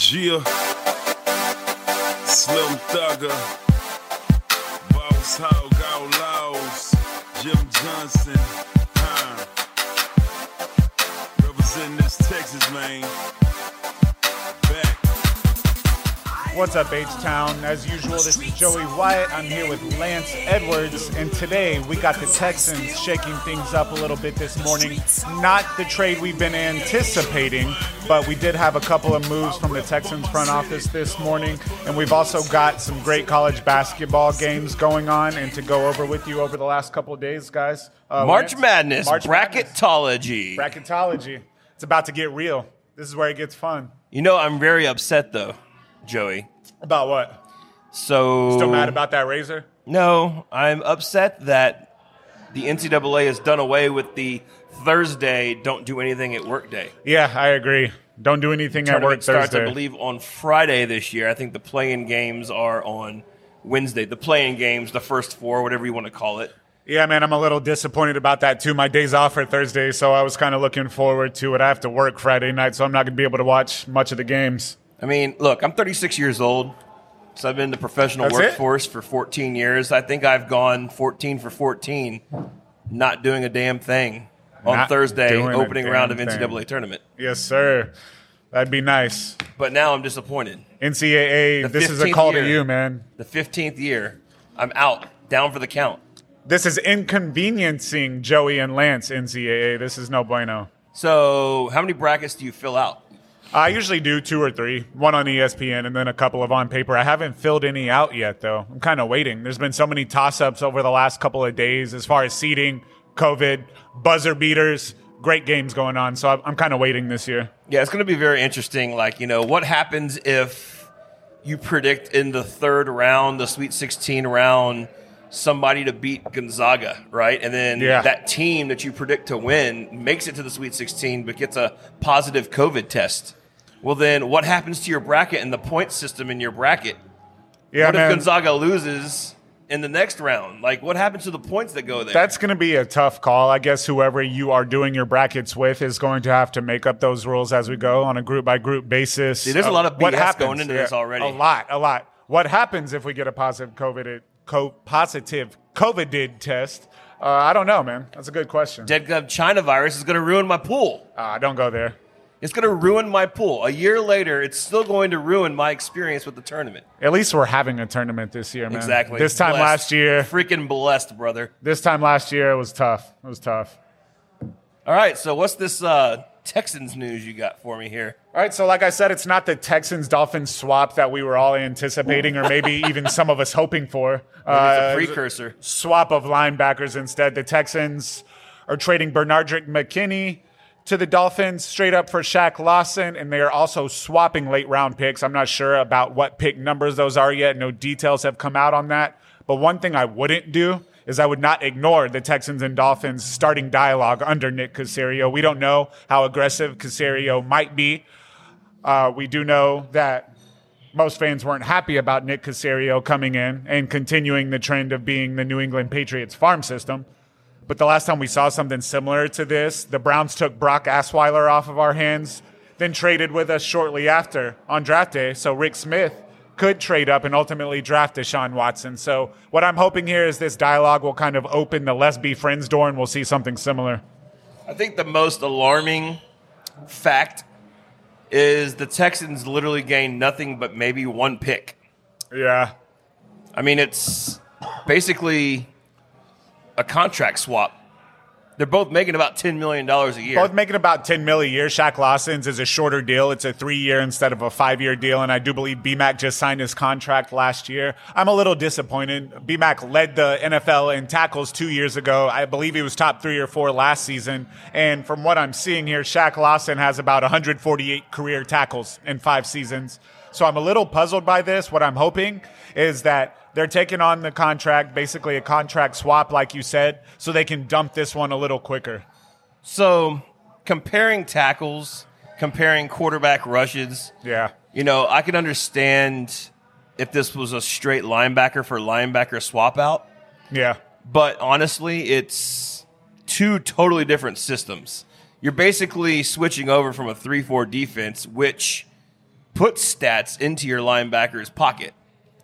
Gia, Slim Thugger, Boss Hogg Outlawz, Jim Johnson, huh? Representing this Texas, man. What's up, H Town? As usual, this is Joey Wyatt. I'm here with Lance Edwards, and today we got the Texans shaking things up a little bit this morning. Not the trade we've been anticipating, but we did have a couple of moves from the Texans front office this morning, and we've also got some great college basketball games going on, and to go over with you over the last couple of days, guys. Uh, March Lance? Madness, March Madness. bracketology. bracketology. It's about to get real. This is where it gets fun. you know, I'm very upset though, Joey. About what? So Still mad about that razor? No, I'm upset that the NCAA has done away with the Thursday don't do anything at work day. Yeah, I agree. Don't do anything at work starts, Thursday. I believe, on Friday this year. I think the playing games are on Wednesday. The playing games, the first four, whatever you want to call it. Yeah, man, I'm a little disappointed about that too. My day's off for Thursday, so I was kind of looking forward to it. I have to work Friday night, so I'm not going to be able to watch much of the games. I mean, look, I'm 36 years old. So I've been in the professional That's it? workforce for 14 years. I think I've gone 14 for 14, not doing a damn thing on Not Thursday, opening round of NCAA thing. tournament. Yes, sir. That'd be nice. But now I'm disappointed. NCAA, The this is a call year. to you, man. The 15th year, I'm out, down for the count. This is inconveniencing Joey and Lance, NCAA. This is no bueno. So, how many brackets do you fill out? I usually do two or three, one on ESPN and then a couple of on paper. I haven't filled any out yet, though. I'm kind of waiting. There's been so many toss ups over the last couple of days as far as seeding, COVID, buzzer beaters, great games going on. So I'm, I'm kind of waiting this year. Yeah, it's going to be very interesting. Like, you know, what happens if you predict in the third round, the Sweet 16 round, somebody to beat Gonzaga, right? And then Yeah. that team that you predict to win makes it to the Sweet 16 but gets a positive COVID test. Well, then what happens to your bracket and the point system in your bracket? Yeah, what man. if Gonzaga loses in the next round? Like, what happens to the points that go there? That's going to be a tough call. I guess whoever you are doing your brackets with is going to have to make up those rules as we go on a group by group basis. See, there's a lot of what BS happens? going into this already. A lot, a lot. What happens if we get a positive COVID, co- positive COVID did test? Uh, I don't know, man. That's a good question. Dead China virus is going to ruin my pool. Uh, don't go there. It's going to ruin my pool. A year later, it's still going to ruin my experience with the tournament. At least we're having a tournament this year, man. Exactly. This time Blessed. last year, Freaking blessed, brother. this time last year it was tough. It was tough. All right, so what's this uh, Texans news you got for me here? All right, so like I said, it's not the Texans Dolphins swap that we were all anticipating, or maybe even some of us hoping for. Uh, it's a precursor. swap of linebackers instead. The Texans are trading Benardrick McKinney to the Dolphins straight up for Shaq Lawson, and they are also swapping late round picks. I'm not sure about what pick numbers those are yet. No details have come out on that. But one thing I wouldn't do is I would not ignore the Texans and Dolphins starting dialogue under Nick Caserio. We don't know how aggressive Caserio might be. Uh, we do know that most fans weren't happy about Nick Caserio coming in and continuing the trend of being the New England Patriots farm system. But the last time we saw something similar to this, the Browns took Brock Osweiler off of our hands, then traded with us shortly after on draft day. So Rick Smith could trade up and ultimately draft Deshaun Watson. So what I'm hoping here is this dialogue will kind of open the let's be friends door and we'll see something similar. I think the most alarming fact is the Texans literally gained nothing but maybe one pick. Yeah. I mean, it's basically a contract swap. They're both making about $10 million a year. Both making about 10 mil a year. Shaq Lawson's is a shorter deal. It's a three year instead of a five year deal. And I do believe BMAC just signed his contract last year. I'm a little disappointed. BMAC led the NFL in tackles two years ago. I believe he was top three or four last season. And from what I'm seeing here, Shaq Lawson has about 148 career tackles in five seasons. So I'm a little puzzled by this. What I'm hoping is that they're taking on the contract, basically a contract swap, like you said, so they can dump this one a little quicker. So, comparing tackles, comparing quarterback rushes, Yeah. you know, I can understand if this was a straight linebacker for linebacker swap out, Yeah. but honestly, it's two totally different systems. You're basically switching over from a 3 4 defense, which puts stats into your linebacker's pocket,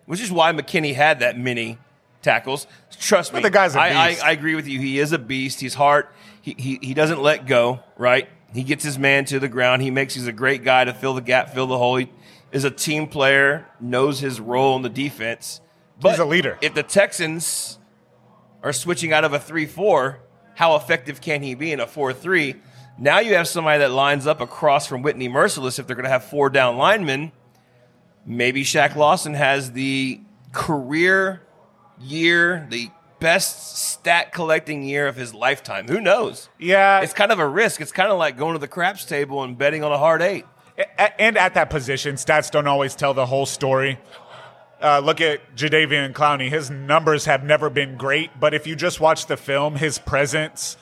which is why McKinney had that many tackles. Trust me, But the guy's a I, I, beast. I agree with you. He is a beast. He's hard. He, he, he doesn't let go, right? He gets his man to the ground. He makes, he's a great guy to fill the gap, fill the hole. He is a team player, knows his role in the defense. But He's a leader. If the Texans are switching out of a 3 4, how effective can he be in a 4 3? Now you have somebody that lines up across from Whitney Mercilus if they're going to have four down linemen. Maybe Shaq Lawson has the career year, the best stat collecting year of his lifetime. Who knows? Yeah. It's kind of a risk. It's kind of like going to the craps table and betting on a hard eight. And at that position, stats don't always tell the whole story. Uh, look at Jadeveon Clowney. His numbers have never been great, but if you just watch the film, his presence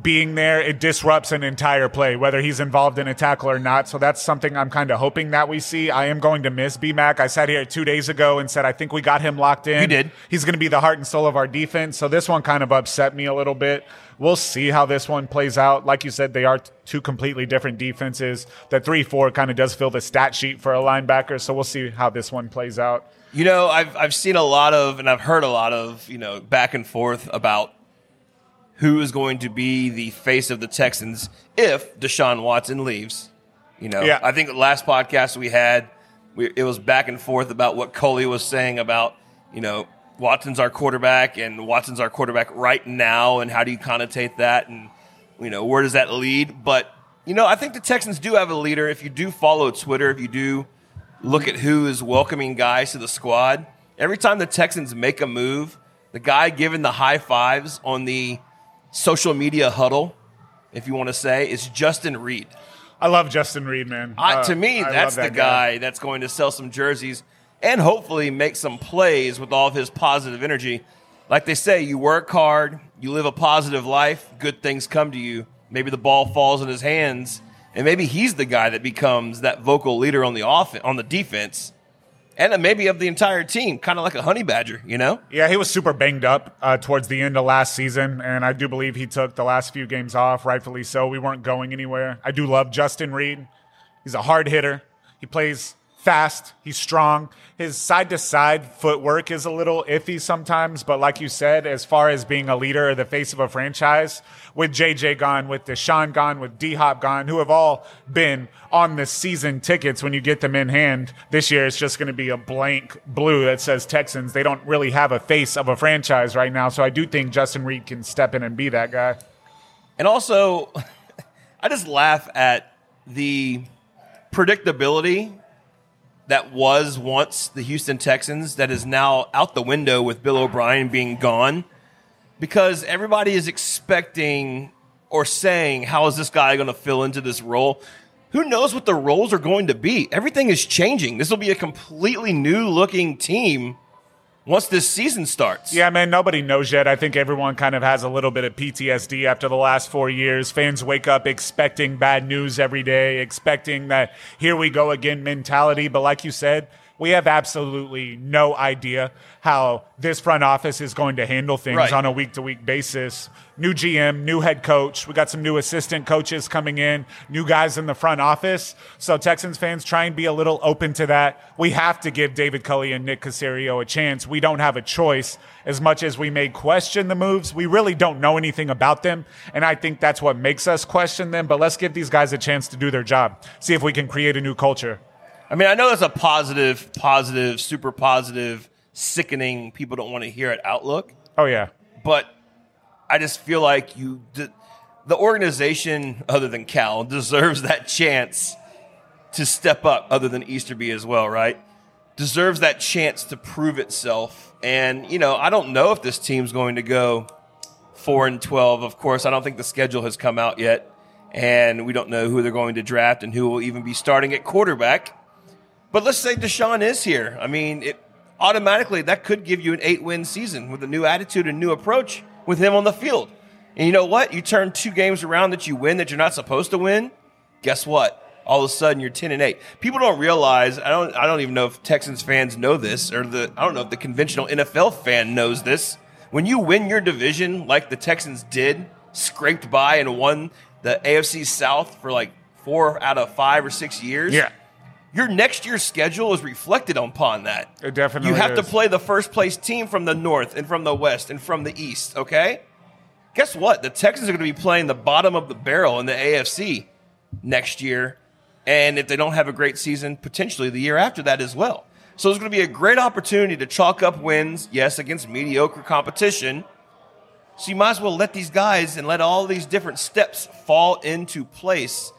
being there, it disrupts an entire play, whether he's involved in a tackle or not. So that's something I'm kind of hoping that we see. I am going to miss BMAC. I sat here two days ago and said I think we got him locked in. You did. He's going to be the heart and soul of our defense. So this one kind of upset me a little bit. We'll see how this one plays out. Like you said, they are two completely different defenses. The 3 4 kind of does fill the stat sheet for a linebacker. So we'll see how this one plays out. You know, I've I've seen a lot of and I've heard a lot of, you know, back and forth about who is going to be the face of the Texans if Deshaun Watson leaves. You know, Yeah. I think the last podcast we had, we, it was back and forth about what Culley was saying about, you know, Watson's our quarterback and Watson's our quarterback right now, and how do you connotate that, and you know, where does that lead? But you know, I think the Texans do have a leader. If you do follow Twitter, if you do look at who is welcoming guys to the squad, every time the Texans make a move, the guy giving the high fives on the social media huddle, if you want to say, is Justin Reid. I love Justin Reid, man. Uh, to me, I that's the that guy. that's going to sell some jerseys and hopefully make some plays with all of his positive energy. Like they say, you work hard, you live a positive life, good things come to you. Maybe the ball falls in his hands, and maybe he's the guy that becomes that vocal leader on the off on the defense, and maybe of the entire team, kind of like a honey badger, you know? Yeah, he was super banged up uh, towards the end of last season, and I do believe he took the last few games off, rightfully so. We weren't going anywhere. I do love Justin Reid. He's a hard hitter. He plays fast. He's strong. His side to side footwork is a little iffy sometimes, but like you said, as far as being a leader or the face of a franchise, with JJ gone, with Deshaun gone, with D Hop gone, who have all been on the season tickets when you get them in hand, this year it's just going to be a blank blue that says Texans. They don't really have a face of a franchise right now, so I do think Justin Reid can step in and be that guy. And also, I just laugh at the predictability that was once the Houston Texans that is now out the window with Bill O'Brien being gone because everybody is expecting or saying, how is this guy going to fill into this role? Who knows what the roles are going to be? Everything is changing. This will be a completely new looking team once this season starts. Yeah, man, nobody knows yet. I think everyone kind of has a little bit of PTSD after the last four years. Fans wake up expecting bad news every day, expecting that here we go again mentality. But like you said, we have absolutely no idea how this front office is going to handle things Right. on a week to week basis. New GM, new head coach. We got some new assistant coaches coming in, new guys in the front office. So Texans fans try and be a little open to that. We have to give David Culley and Nick Caserio a chance. We don't have a choice. As much as we may question the moves, we really don't know anything about them. And I think that's what makes us question them. But let's give these guys a chance to do their job. See if we can create a new culture. I mean, I know that's a positive, positive, super positive, sickening, people don't want to hear it outlook, Oh, yeah. but I just feel like you, the, the organization, other than Cal, deserves that chance to step up, other than Easterby as well, right? Deserves that chance to prove itself. And, you know, I don't know if this team's going to go 4 and 12. Of course, I don't think the schedule has come out yet. And we don't know who they're going to draft and who will even be starting at quarterback. But let's say Deshaun is here. I mean, it automatically that could give you an eight win season with a new attitude and new approach with him on the field. And you know what? You turn two games around that you win that you're not supposed to win. Guess what? All of a sudden you're ten and eight. People don't realize. I don't. I don't even know if Texans fans know this, or the. I don't know if the conventional NFL fan knows this. When you win your division like the Texans did, scraped by and won the AFC South for like four out of five or six years Yeah. Your next year's schedule is reflected upon that. It definitely You have to play the first place team from the north and from the west and from the east, okay? Guess what? The Texans are going to be playing the bottom of the barrel in the AFC next year. And if they don't have a great season, potentially the year after that as well. So it's going to be a great opportunity to chalk up wins, yes, against mediocre competition. So you might as well let these guys and let all these different steps fall into place.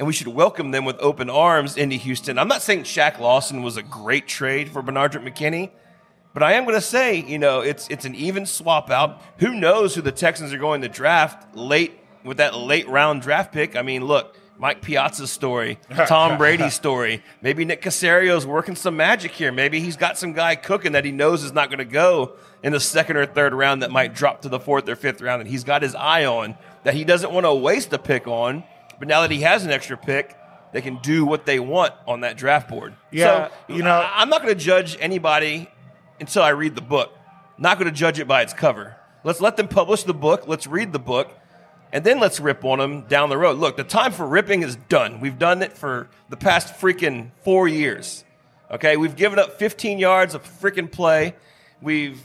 And we should welcome them with open arms into Houston. I'm not saying Shaq Lawson was a great trade for Benardrick McKinney, but I am going to say, you know, it's it's an even swap out. Who knows who the Texans are going to draft late with that late round draft pick? I mean, look, Mike Piazza's story, Tom Brady's story. Maybe Nick Caserio's working some magic here. Maybe he's got some guy cooking that he knows is not going to go in the second or third round that might drop to the fourth or fifth round that he's got his eye on that he doesn't want to waste a pick on. But now that he has an extra pick, they can do what they want on that draft board. Yeah, so, you know- I- I'm not going to judge anybody until I read the book. Not going to judge it by its cover. Let's let them publish the book. Let's read the book, and then let's rip on them down the road. Look, the time for ripping is done. We've done it for the past freaking four years. Okay, we've given up 15 yards of freaking play. We've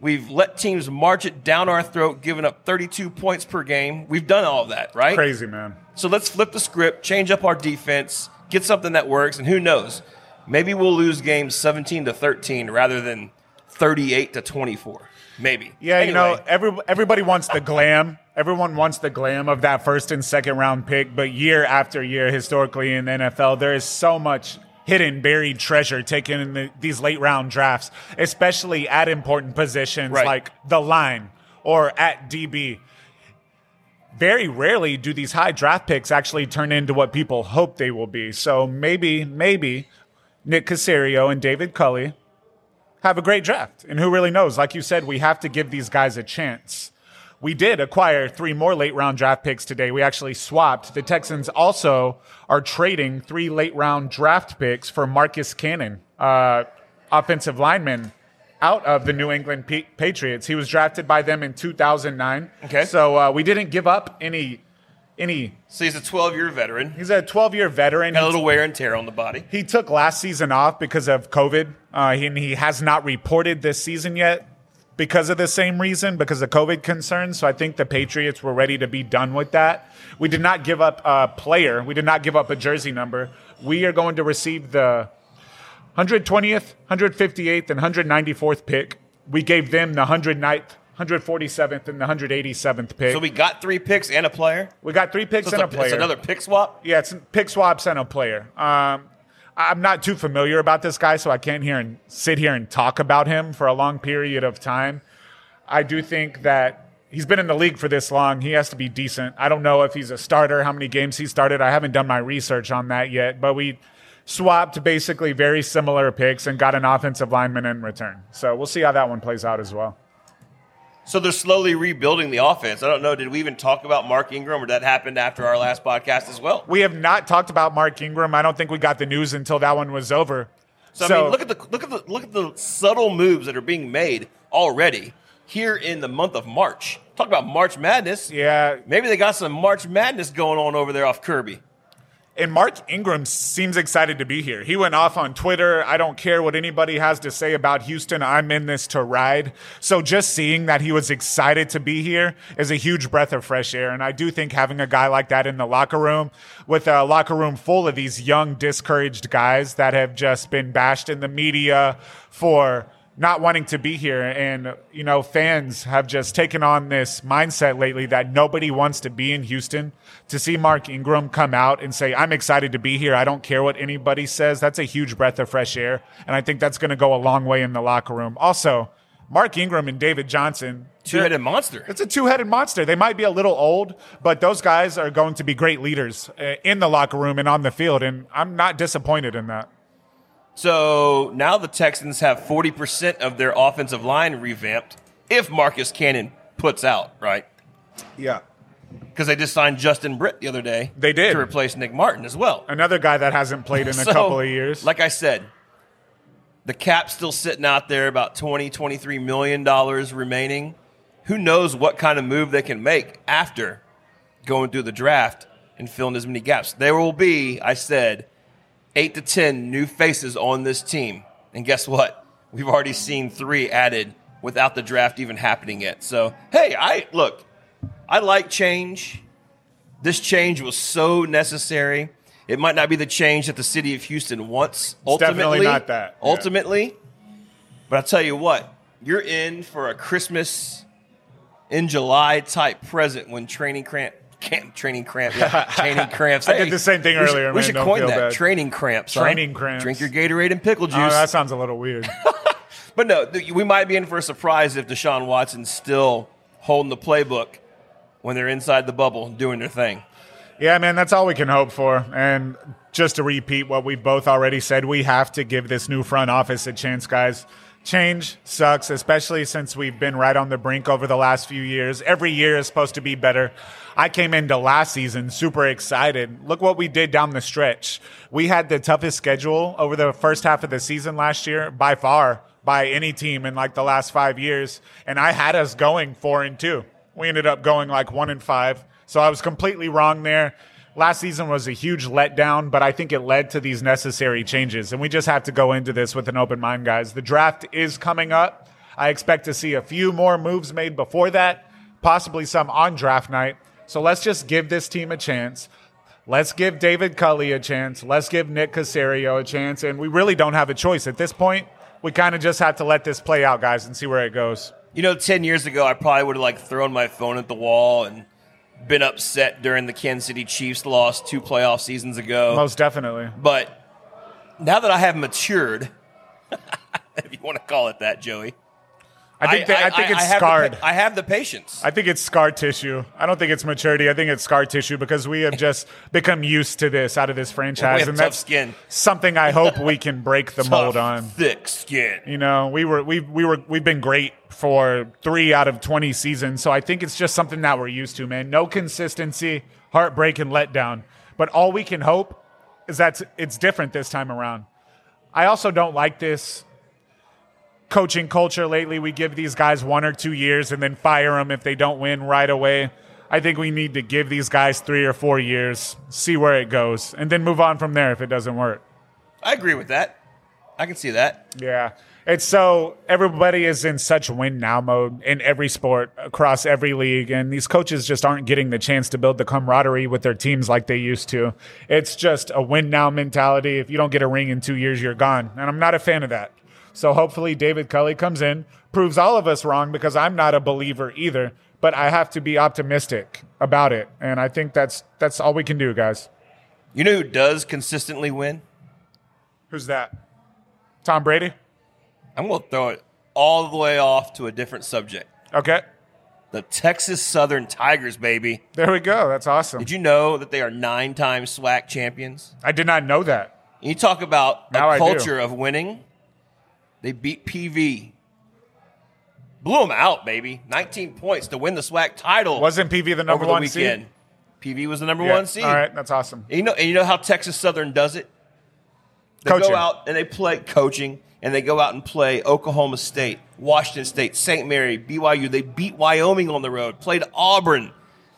we've let teams march it down our throat, giving up 32 points per game. We've done all of that, right? Crazy, man. So let's flip the script, change up our defense, get something that works, and who knows? Maybe we'll lose games 17 to 13 rather than 38 to 24. Maybe. Yeah, you know, every, everybody wants the glam. Everyone wants the glam of that first and second round pick, but year after year, historically in the NFL, there is so much hidden, buried treasure taken in the, these late round drafts, especially at important positions Right. like the line or at DB. Very rarely do these high draft picks actually turn into what people hope they will be. So maybe, maybe Nick Caserio and David Culley have a great draft. And who really knows? Like you said, we have to give these guys a chance. We did acquire three more late round draft picks today. We actually swapped. The Texans also are trading three late round draft picks for Marcus Cannon, uh, offensive lineman out of the New England Pa- Patriots. He was drafted by them in 2009. Okay. So uh, we didn't give up any. Any, so he's a 12 year veteran. he's a 12 year veteran. Got a little wear and tear on the body. he took last season off because of COVID. Uh, and he has not reported this season yet because of the same reason, because of COVID concerns. So I think the Patriots were ready to be done with that. We did not give up a player. We did not give up a jersey number. We are going to receive the 120th, 158th, and 194th pick. We gave them the 109th, 147th, and the 187th pick. So we got three picks and a player. we got three picks So and a a, player. it's another pick swap. Yeah, it's pick swaps and a player. Um, I'm not too familiar about this guy, so I can't hear and sit here and talk about him for a long period of time. I do think that he's been in the league for this long. He has to be decent. I don't know if he's a starter, how many games he started. I haven't done my research on that yet, but we swapped basically very similar picks and got an offensive lineman in return. So we'll see how that one plays out as well. So they're slowly rebuilding the offense. I don't know. Did we even talk about Mark Ingram, or that happened after our last podcast as well? We have not talked about Mark Ingram. I don't think we got the news until that one was over. So, I mean, look at the look at the look at the subtle moves that are being made already here in the month of March. Talk about March Madness. yeah, Maybe they got some March Madness going on over there off Kirby. And Mark Ingram seems excited to be here. He went off on Twitter. I don't care what anybody has to say about Houston. I'm in this to ride. So just seeing that he was excited to be here is a huge breath of fresh air. And I do think having a guy like that in the locker room, with a locker room full of these young, discouraged guys that have just been bashed in the media for not wanting to be here. And, you know, fans have just taken on this mindset lately that nobody wants to be in Houston. To see Mark Ingram come out and say, I'm excited to be here. I don't care what anybody says. That's a huge breath of fresh air. And I think that's going to go a long way in the locker room. Also, Mark Ingram and David Johnson. Two headed monster. It's a two headed monster. They might be a little old, but those guys are going to be great leaders uh, in the locker room and on the field. And I'm not disappointed in that. So now the Texans have 40% of their offensive line revamped if Marcus Cannon puts out, right? Yeah. Because they just signed Justin Britt the other day. They did. To replace Nick Martin as well. Another guy that hasn't played in a So, couple of years. Like I said, the cap's still sitting out there about 20, 23 million dollars remaining. Who knows what kind of move they can make after going through the draft and filling as many gaps. There will be, I said, eight to 10 new faces on this team. And guess what? We've already seen three added without the draft even happening yet. So, hey, I look, I like change. This change was so necessary. It might not be the change that the city of Houston wants ultimately. definitely not that. Yeah. Ultimately. But I'll tell you what, you're in for a Christmas in July type present when training cramp camp training cramp yeah, training cramps. I did the same thing we should- earlier, We man. should coin that bad. training cramps. huh? Training cramps. Drink your Gatorade and pickle oh, juice. Oh, that sounds a little weird. but no, th- we might be in for a surprise if Deshaun Watson's still holding the playbook when they're inside the bubble doing their thing. Yeah, man, that's all we can hope for. And just to repeat what we both already said, we have to give this new front office a chance, guys. Change sucks, especially since we've been right on the brink over the last few years. Every year is supposed to be better. I came into last season super excited. Look what we did down the stretch. We had the toughest schedule over the first half of the season last year by far by any team in like the last five years. And I had us going four and two. We ended up going like one and five. So I was completely wrong there. Last season was a huge letdown, but I think it led to these necessary changes. And we just have to go into this with an open mind, guys. The draft is coming up. I expect to see a few more moves made before that, possibly some on draft night. So let's just give this team a chance. Let's give David Culley a chance. Let's give Nick Caserio a chance. And we really don't have a choice at this point. We kind of just have to let this play out, guys, and see where it goes. You know, ten years ago, I probably would have like thrown my phone at the wall and been upset during the Kansas City Chiefs loss two playoff seasons ago. Most definitely. But now that I have matured, if you want to call it that, Joey, I think, that, I, think it's the scarred. I have the patience. I think it's scar tissue. I don't think it's maturity. I think it's scar tissue because we have just become used to this out of this franchise, have and tough that's skin. something I hope we can break the mold on. thick skin. You know, we were we we were we've been great for three out of twenty seasons, so I think it's just something that we're used to, man. No consistency, heartbreak, and letdown. But all we can hope is that it's different this time around. I also don't like this coaching culture lately. We give these guys one or two years and then fire them if they don't win right away. I think we need to give these guys three or four years, see where it goes, and then move on from there if it doesn't work. I agree with that. I can see that. Yeah. It's so everybody is in such win now mode in every sport across every league, and these coaches just aren't getting the chance to build the camaraderie with their teams like they used to. It's just a win now mentality. If you don't get a ring in two years, you're gone. And I'm not a fan of that. So hopefully David Culley comes in, proves all of us wrong because I'm not a believer either, but I have to be optimistic about it. And I think that's that's all we can do, guys. You know who does consistently win? Who's that? Tom Brady? I'm going to throw it all the way off to a different subject. Okay. The Texas Southern Tigers, baby. There we go. That's awesome. Did you know that they are nine time SWAC champions? I did not know that. You talk about Now a culture of winning. They beat PV. Blew them out, baby. 19 points to win the SWAC title. Wasn't PV the number over the one weekend. seed? PV was the number Yeah. one seed. All right, that's awesome. And you know, and you know how Texas Southern does it? They Coaching. go out and they play coaching, and they go out and play Oklahoma State, Washington State, St. Mary, BYU. They beat Wyoming on the road, played Auburn.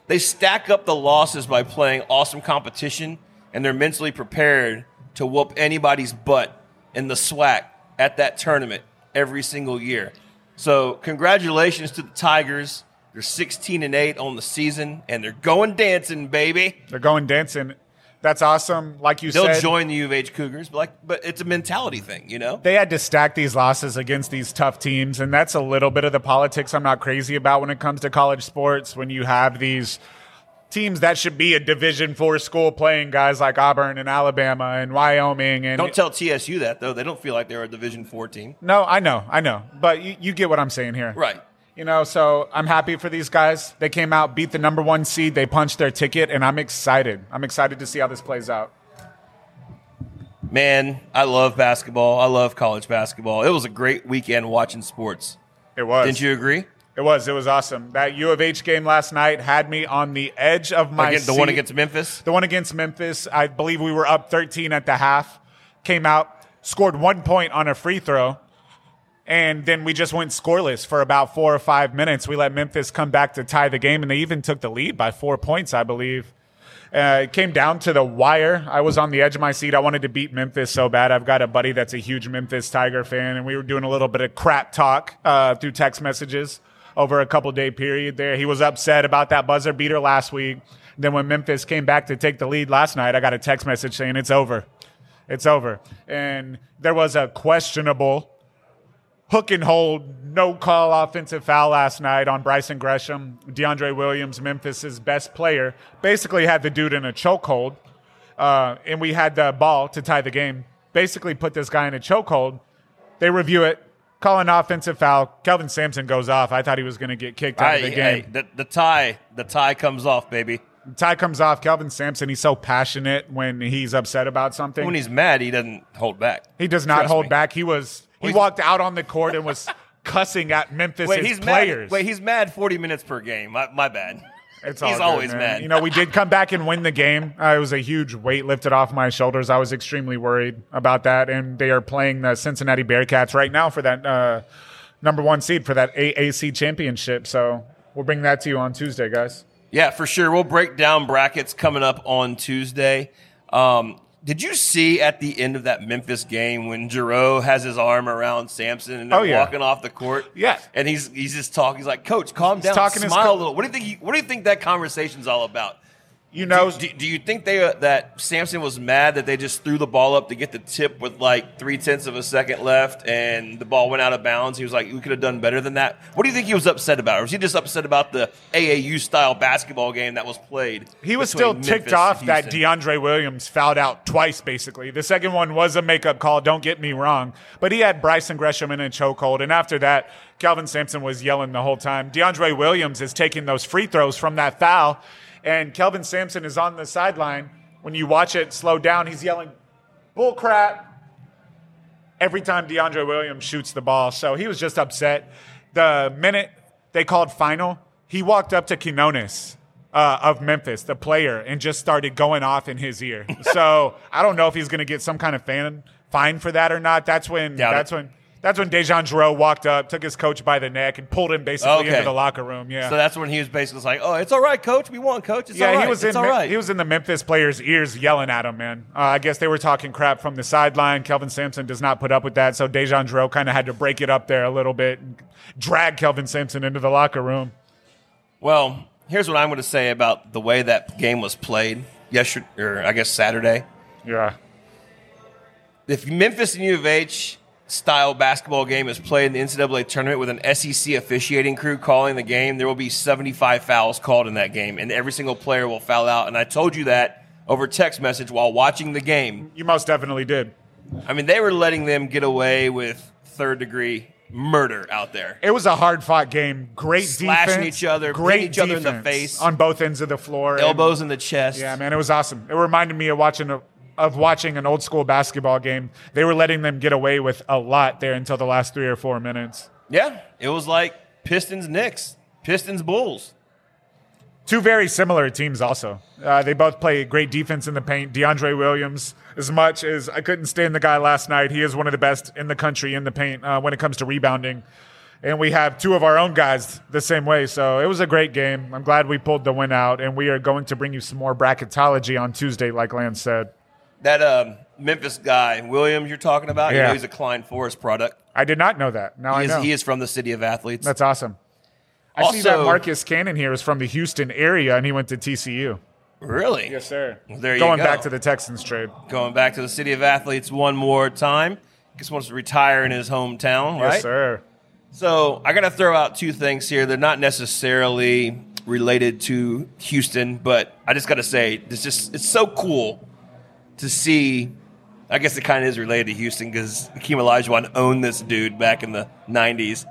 They stack up the losses by playing awesome competition, and they're mentally prepared to whoop anybody's butt in the SWAC at that tournament every single year. So, congratulations to the Tigers. They're 16 and 8 on the season, and they're going dancing, baby. They're going dancing. That's awesome. Like you said, They'll said, join the U of H Cougars, but like, but it's a mentality thing, you know. they had to stack these losses against these tough teams, and that's a little bit of the politics I'm not crazy about when it comes to college sports. When you have these teams that should be a Division Four school playing guys like Auburn and Alabama and Wyoming, and Don't tell TSU that though; they don't feel like they're a Division Four team, no, I know, I know, but you, you get what I'm saying here, right? You know, so I'm happy for these guys. They came out, beat the number one seed, they punched their ticket, and I'm excited. I'm excited to see how this plays out. Man, I love basketball. I love college basketball. It was a great weekend watching sports. It was. Didn't you agree? It was. It was awesome. That U of H game last night had me on the edge of my Again, the one against Memphis. the one against Memphis. I believe we were up 13 at the half. Came out, scored one point on a free throw, and then we just went scoreless for about four or five minutes. We let Memphis come back to tie the game, and they even took the lead by four points, I believe. Uh, it came down to the wire. I was on the edge of my seat. I wanted to beat Memphis so bad. I've got a buddy that's a huge Memphis Tiger fan, and we were doing a little bit of crap talk uh, through text messages over a couple day period there. He was upset about that buzzer beater last week. Then when Memphis came back to take the lead last night, I got a text message saying it's over. It's over. And there was a questionable hook and hold, no call offensive foul last night on Brison Gresham. DeAndre Williams, Memphis's best player, basically had the dude in a chokehold. Uh, and we had the ball to tie the game. Basically, put this guy in a chokehold. They review it, call an offensive foul. Kelvin Sampson goes off. I thought he was going to get kicked out I, of the game. the, the tie, the tie comes off, baby. The tie comes off. Kelvin Sampson, he's so passionate when he's upset about something. When he's mad, he doesn't hold back. He does not Trust hold me. back. He was he walked out on the court and was cussing at Memphis Wait, he's players. mad. Wait, he's mad. Forty minutes per game. My, my bad. It's all he's good, always man. mad. You know, we did come back and win the game. Uh, it was a huge weight lifted off my shoulders. I was extremely worried about that. And they are playing the Cincinnati Bearcats right now for that uh, number one seed for that AAC championship. So we'll bring that to you on Tuesday, guys. Yeah, for sure. We'll break down brackets coming up on Tuesday. Um, did you see at the end of that Memphis game when Jarreau has his arm around Sampson and they're Oh, yeah. walking off the court? Yeah. and he's he's just talking. He's like, "Coach, calm down, talking smile co- a little." What do you think? He, what do you think that conversation's all about? You know, do, do you think they uh, that Sampson was mad that they just threw the ball up to get the tip with like three tenths of a second left and the ball went out of bounds? He was like, "We could have done better than that." What do you think he was upset about? Or was he just upset about the AAU style basketball game that was played? He was still between ticked off that DeAndre Williams fouled out twice, basically. The second one was a makeup call, don't get me wrong. But he had Brison Gresham in a chokehold. And after that, Kelvin Sampson was yelling the whole time. DeAndre Williams is taking those free throws from that foul. And Kelvin Sampson is on the sideline. When you watch it slow down, he's yelling, bull crap every time DeAndre Williams shoots the ball. So he was just upset. The minute they called final, he walked up to Quinones uh, of Memphis, the player, and just started going off in his ear. so I don't know if he's going to get some kind of fan fine for that or not. That's when. Doubt that's it. when. That's when DeJon Jarreau walked up, took his coach by the neck, and pulled him basically Okay. into the locker room. Yeah. So that's when he was basically like, "Oh, it's all right, coach. We won, coach. It's yeah, all right. he was it's in all Me- he was in the Memphis players' ears yelling at him, man. Uh, I guess they were talking crap from the sideline. Kelvin Sampson does not put up with that, so DeJon Jarreau kind of had to break it up there a little bit and drag Kelvin Sampson into the locker room. Well, here's what I'm going to say about the way that game was played yesterday, or I guess Saturday. Yeah. If Memphis and U of H style basketball game is played in the NCAA tournament with an SEC officiating crew calling the game, there will be 75 fouls called in that game, and every single player will foul out. And I told you that over text message while watching the game. You most definitely did. I mean, they were letting them get away with third degree murder out there. It was a hard fought game. Great Slashing defense. each other, great each other in the face. on both ends of the floor. and- Elbows in the chest. Yeah, man, it was awesome. It reminded me of watching a, of watching an old school basketball game. They were letting them get away with a lot there until the last three or four minutes. Yeah, it was like Pistons Knicks, Pistons Bulls. Two very similar teams, also. Uh, they both play great defense in the paint. DeAndre Williams, as much as I couldn't stand the guy last night, he is one of the best in the country in the paint uh, when it comes to rebounding. And we have two of our own guys the same way. So it was a great game. I'm glad we pulled the win out. And we are going to bring you some more bracketology on Tuesday, like Lance said. That um, Memphis guy, Williams, you're talking about, you Yeah. know he's a Klein Forest product. I did not know that. Now He I is, know. he is from the city of athletes. That's awesome. I see that Marcus Cannon here is from the Houston area and he went to TCU. really? Yes, sir. There you Going go. back to the Texans trade. Going back to the city of athletes one more time. He just wants to retire in his hometown, right? Yes, sir. So I got to throw out two things here. They're not necessarily related to Houston, but I just got to say, it's just it's so cool to see. I guess it kind of is related to Houston because Hakeem Olajuwon owned this dude back in the '90s.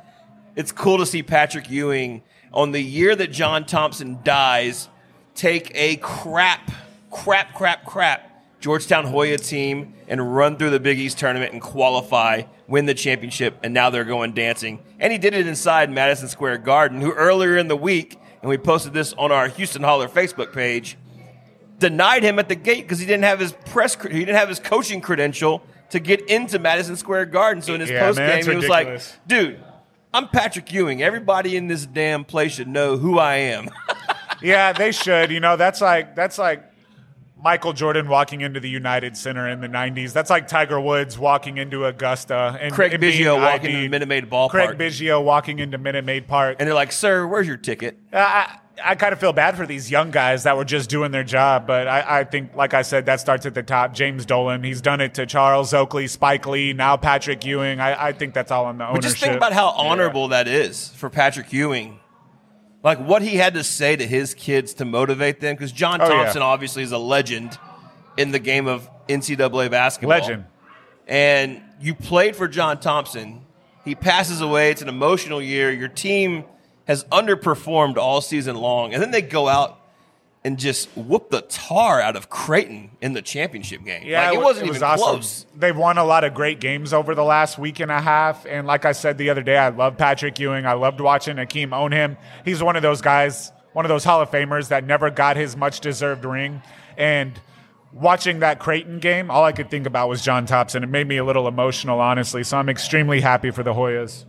It's cool to see Patrick Ewing on the year that John Thompson dies take a crap, crap, crap, crap Georgetown Hoya team and run through the Big East tournament and qualify, win the championship, and now they're going dancing. And he did it inside Madison Square Garden, who earlier in the week, and we posted this on our Houston Holler Facebook page, denied him at the gate because he didn't have his press, he didn't have his coaching credential to get into Madison Square Garden. So in his Yeah, post game, he was like, "Dude, I'm Patrick Ewing. Everybody in this damn place should know who I am." Yeah, they should. You know, that's like that's like Michael Jordan walking into the United Center in the 90s. That's like Tiger Woods walking into Augusta. And, Craig and Biggio walking ID'd. into Minute Maid Ballpark. Craig Biggio walking into Minute Maid Park. and they're like, "Sir, where's your ticket?" I, I kind of feel bad for these young guys that were just doing their job, but I, I think, like I said, that starts at the top. James Dolan, he's done it to Charles Oakley, Spike Lee, now Patrick Ewing. I, I think that's all on the ownership. But just think about how Yeah. honorable that is for Patrick Ewing. Like what he had to say to his kids to motivate them, because John Oh, yeah. Thompson obviously is a legend in the game of NCAA basketball. legend. and you played for John Thompson. He passes away. It's an emotional year. Your team has underperformed all season long, and then they go out and just whoop the tar out of Creighton in the championship game. Yeah, like, it wa- wasn't was even awesome. close. They've won a lot of great games over the last week and a half. And like I said the other day, I love Patrick Ewing. I loved watching Akeem own him. He's one of those guys, one of those Hall of Famers that never got his much deserved ring. And watching that Creighton game, all I could think about was John Thompson. It made me a little emotional, honestly. So I'm extremely happy for the Hoyas.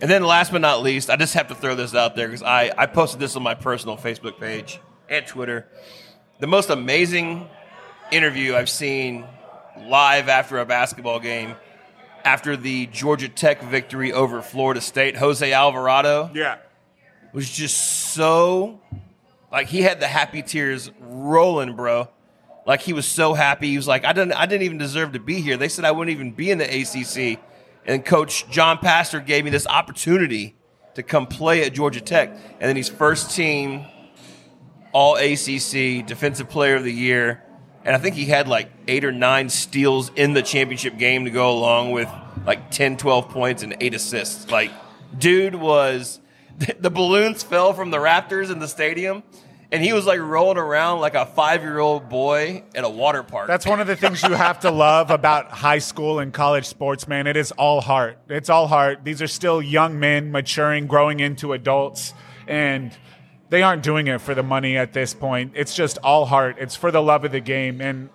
And then last but not least, I just have to throw this out there because I, I posted this on my personal Facebook page and Twitter. The most amazing interview I've seen live after a basketball game after the Georgia Tech victory over Florida State, Jose Alvarado Yeah. was just so like he had the happy tears rolling, bro. Like he was so happy. He was like, I didn't I didn't even deserve to be here. They said I wouldn't even be in the ACC. And coach Josh Pastner gave me this opportunity to come play at Georgia Tech. And then he's first team all ACC defensive player of the year. And I think he had like 8 or 9 steals in the championship game to go along with like 10 12 points and 8 assists. Like dude was the balloons fell from the Raptors in the stadium, and he was like rolling around like a five year old boy at a water park. That's one of the things you have to love about high school and college sports, man. It is all heart. It's all heart. These are still young men maturing, growing into adults, and they aren't doing it for the money at this point. It's just all heart. It's for the love of the game. And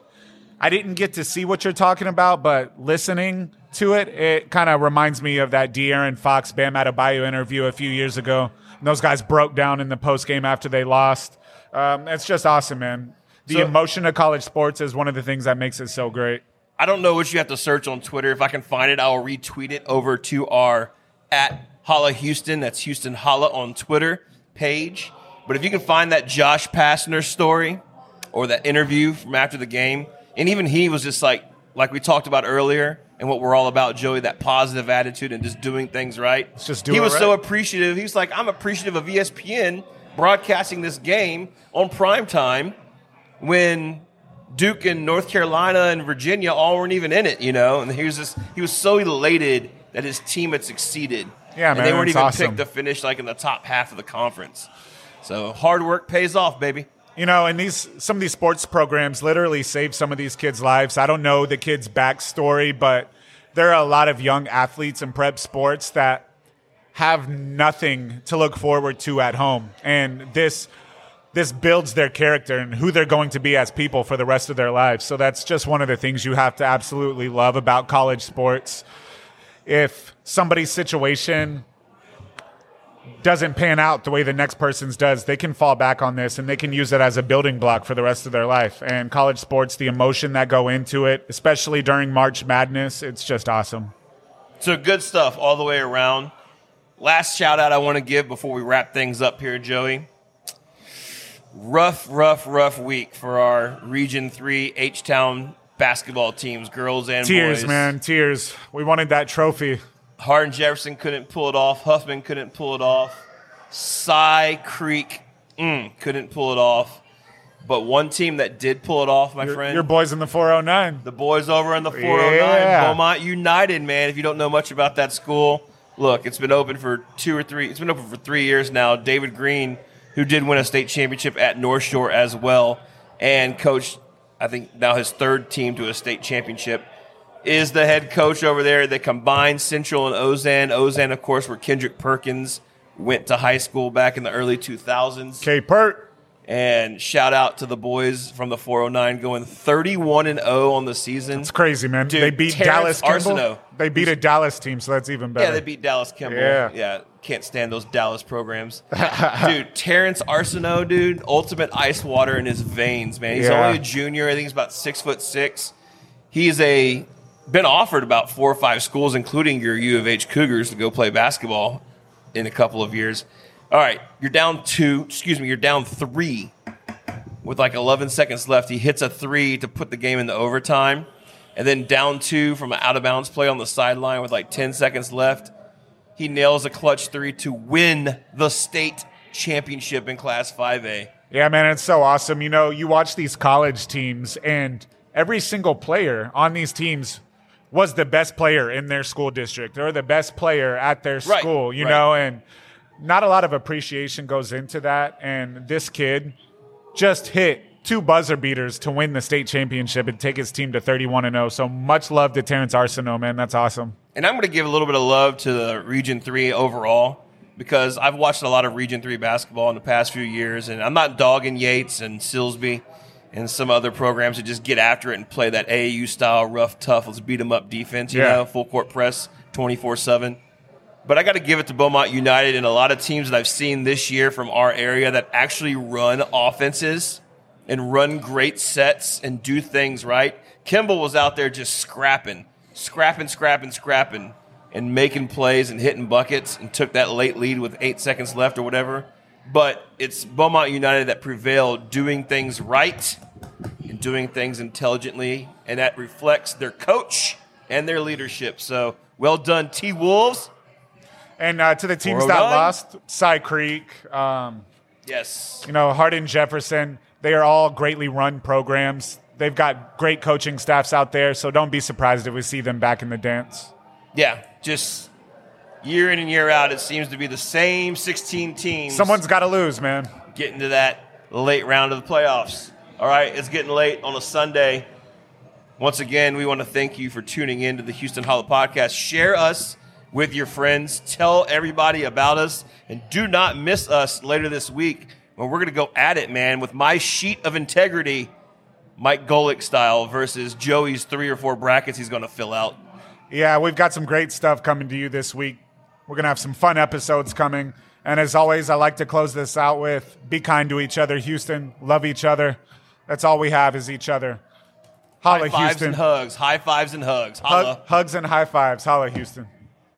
I didn't get to see what you're talking about, but listening to it, it kind of reminds me of that De'Aaron Fox Bam Adebayo interview a few years ago. And those guys broke down in the post game after they lost. Um, it's just awesome, man. The So- emotion of college sports is one of the things that makes it so great. I don't know what you have to search on Twitter. If I can find it, I'll retweet it over to our at Holla Houston. That's Houston Holla on Twitter page. But if you can find that Josh Pastner story or that interview from after the game, and even he was just like, like we talked about earlier, and what we're all about, Joey, that positive attitude and just doing things right. Let's just do he was so appreciative. He was like, I'm appreciative of ESPN broadcasting this game on prime time when Duke and North Carolina and Virginia all weren't even in it, you know. And he was just he was so elated that his team had succeeded. Yeah, and man, they weren't even awesome. picked to finish like in the top half of the conference. So hard work pays off, baby. You know, and these some of these sports programs literally save some of these kids' lives. I don't know the kids' backstory, but there are a lot of young athletes in prep sports that have nothing to look forward to at home, and this this builds their character and who they're going to be as people for the rest of their lives. So that's just one of the things you have to absolutely love about college sports. If somebody's situation doesn't pan out the way the next person's does, they can fall back on this and they can use it as a building block for the rest of their life. And college sports, the emotion that go into it, especially during March Madness, it's just awesome. So good stuff all the way around. Last shout out I want to give before we wrap things up here, Joey. Rough, rough, rough week for our Region 3 H Town basketball teams, girls and Tears, boys. Tears, man, tears. We wanted that trophy. Hardin Jefferson couldn't pull it off. Huffman couldn't pull it off. Cy Creek mm, couldn't pull it off. But one team that did pull it off, my Your, friend, your boys in the 409. the boys over in the 409, Yeah. Beaumont United, man. If you don't know much about that school, look, it's been open for two or three. It's been open for three years now. David Green, who did win a state championship at North Shore as well, and coached, I think now his third team to a state championship, is the head coach over there. They combined Central and Ozen. Ozen, of course, where Kendrick Perkins went to high school back in the early 2000s. K. Pert. And shout out to the boys from the 409 going 31 and 0 on the season. It's crazy, man. Dude, they beat Terrence Dallas Kimball. Arceneaux. They beat a Dallas team, so that's even better. Yeah, they beat Dallas Kimball. Yeah. Yeah. can't stand those Dallas programs. dude, Terrence Arceneaux, dude, ultimate ice water in his veins, man. He's Yeah. only a junior. I think he's about six foot six. He's a been offered about four or five schools, including your U of H Cougars, to go play basketball in a couple of years. All right, you're down two. Excuse me, you're down three with like 11 seconds left. He hits a three to put the game into overtime. And then down two from an out of bounds play on the sideline with like 10 seconds left. He nails a clutch three to win the state championship in Class 5A. Yeah, man, it's so awesome. You know, you watch these college teams, and every single player on these teams was the best player in their school district or the best player at their Right, school, you right. know, and not a lot of appreciation goes into that. And this kid just hit two buzzer beaters to win the state championship and take his team to 31 and 0. So much love to Terrence Arceneaux, man. That's awesome. And I'm going to give a little bit of love to the Region 3 overall because I've watched a lot of Region 3 basketball in the past few years. And I'm not dogging Yates and Silsbee and some other programs that just get after it and play that AAU style, rough, tough, let's beat them up defense, you Yeah. know, full court press 24 7. But I got to give it to Beaumont United and a lot of teams that I've seen this year from our area that actually run offenses and run great sets and do things right. Kimball was out there just scrapping, scrapping, scrapping, scrapping, and making plays and hitting buckets and took that late lead with eight seconds left or whatever. But it's Beaumont United that prevailed, doing things right and doing things intelligently, and that reflects their coach and their leadership. So well done, T Wolves. And uh, to the teams that lost, Cy Creek, um, Yes. you know, Hardin Jefferson, they are all greatly run programs. They've got great coaching staffs out there, so don't be surprised if we see them back in the dance. Yeah, just year in and year out, it seems to be the same 16 teams Someone's got to lose, man. getting to that late round of the playoffs. All right, it's getting late on a Sunday. Once again, we want to thank you for tuning in to the Houston Holla Podcast. Share us with your friends. Tell everybody about us. And do not miss us later this week when we're going to go at it, man, with my sheet of integrity, Mike Golic style, versus Joey's three or four brackets he's going to fill out. Yeah, we've got some great stuff coming to you this week. We're going to have some fun episodes coming. And as always, I like to close this out with be kind to each other, Houston. Love each other. That's all we have is each other. Holla, High fives Houston. and hugs. High fives and hugs. Hug- Holla. hugs and high fives. Holla, Houston.